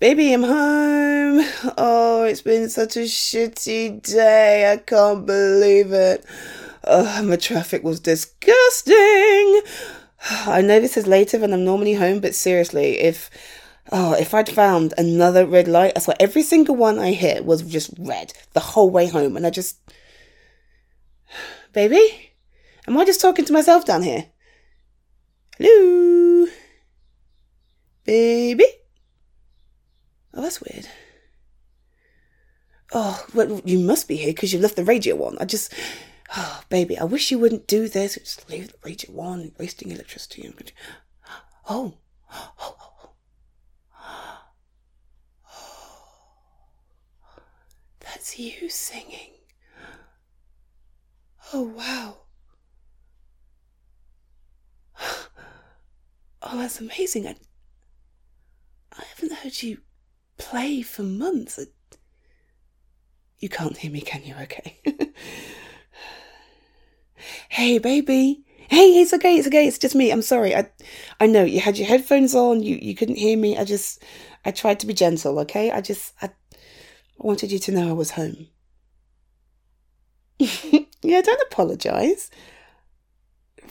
Baby, I'm home. Oh, it's been such a shitty day. I can't believe it. Oh, my traffic was disgusting. I know this is later than I'm normally home, but seriously, if oh, if I'd found another red light, I swear every single one I hit was just red the whole way home, and I just, baby, am I just talking to myself down here? Hello, baby. Oh, that's weird. Oh, well, you must be here because you left the radio on. I just, oh, baby, I wish you wouldn't do this. Just leave the radio on, wasting electricity. Oh, oh, oh, oh. That's you singing. Oh, wow. Oh, that's amazing. I, I haven't heard you play for months. You can't hear me, can you? Okay. hey, baby. Hey, it's okay. It's okay. It's just me. I'm sorry. I, I know you had your headphones on. You, you couldn't hear me. I just, I tried to be gentle. Okay. I just, I, I wanted you to know I was home. yeah, don't apologize.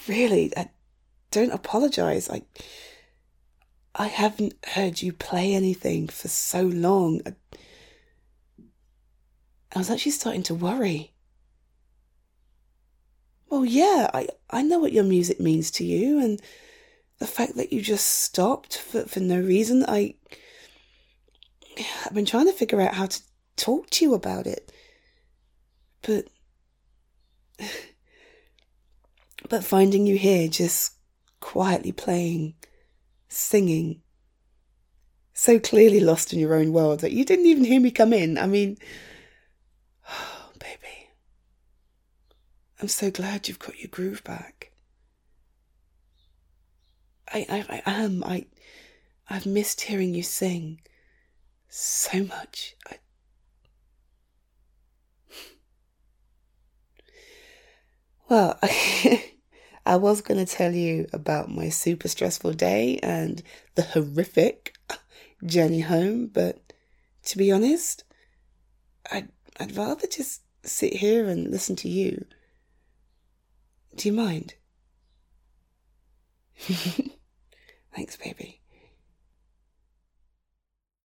Really, I, don't apologize. I I haven't heard you play anything for so long. I, was actually starting to worry. Well, yeah, I, I know what your music means to you, and the fact that you just stopped for, for no reason, I. I've been trying to figure out how to talk to you about it. But. But finding you here just quietly playing, singing, so clearly lost in your own world that you didn't even hear me come in. I mean, oh, baby, I'm so glad you've got your groove back. I, I, I am. I, I've missed hearing you sing so much. I, well, I was going to tell you about my super stressful day and the horrific journey home, but to be honest, I'd, I'd rather just sit here and listen to you. Do you mind? Thanks, baby.